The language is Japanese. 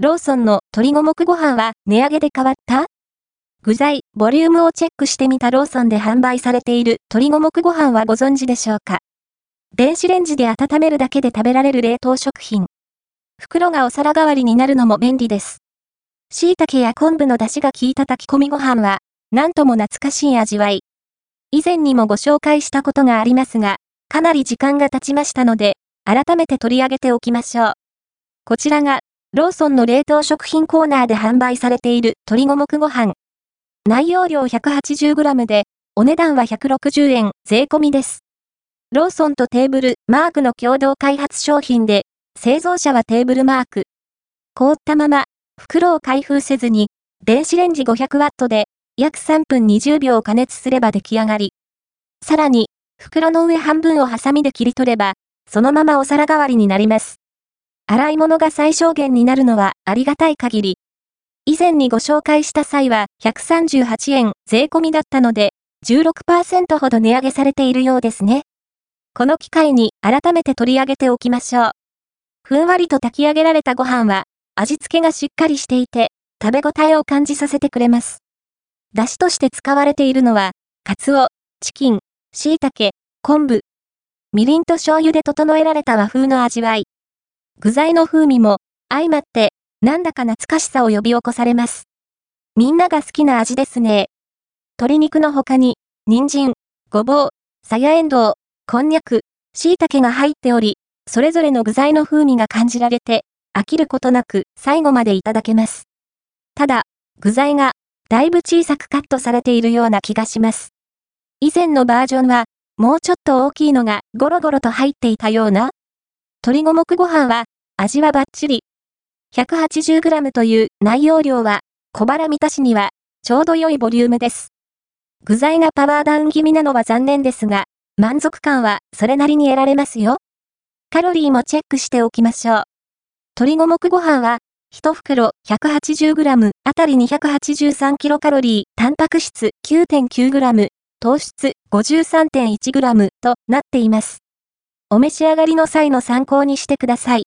ローソンの鶏五目ご飯は値上げで変わった？具材、ボリュームをチェックしてみたローソンで販売されている鶏五目ご飯はご存知でしょうか？電子レンジで温めるだけで食べられる冷凍食品。袋がお皿代わりになるのも便利です。椎茸や昆布の出汁が効いた炊き込みご飯は、なんとも懐かしい味わい。以前にもご紹介したことがありますが、かなり時間が経ちましたので、改めて取り上げておきましょう。こちらが、ローソンの冷凍食品コーナーで販売されている鶏五目ご飯。内容量 180g で、お値段は160円税込みです。ローソンとテーブルマークの共同開発商品で、製造者はテーブルマーク。凍ったまま、袋を開封せずに、電子レンジ 500W で、約3分20秒加熱すれば出来上がり。さらに、袋の上半分をハサミで切り取れば、そのままお皿代わりになります。洗い物が最小限になるのはありがたい限り。以前にご紹介した際は138円税込みだったので、16%ほど値上げされているようですね。この機会に改めて取り上げておきましょう。ふんわりと炊き上げられたご飯は、味付けがしっかりしていて、食べ応えを感じさせてくれます。出汁として使われているのは、カツオ、チキン、椎茸、昆布、みりんと醤油で整えられた和風の味わい。具材の風味も、相まって、なんだか懐かしさを呼び起こされます。みんなが好きな味ですね。鶏肉の他に、人参、ごぼう、さやえんどう、こんにゃく、椎茸が入っており、それぞれの具材の風味が感じられて、飽きることなく最後までいただけます。ただ、具材がだいぶ小さくカットされているような気がします。以前のバージョンは、もうちょっと大きいのがゴロゴロと入っていたような鶏五目ご飯は、味はバッチリ。180g という内容量は、小腹満たしには、ちょうど良いボリュームです。具材がパワーダウン気味なのは残念ですが、満足感はそれなりに得られますよ。カロリーもチェックしておきましょう。鶏五目ご飯は、1袋 180g あたり 283kcal、タンパク質 9.9g、糖質 53.1g となっています。お召し上がりの際の参考にしてください。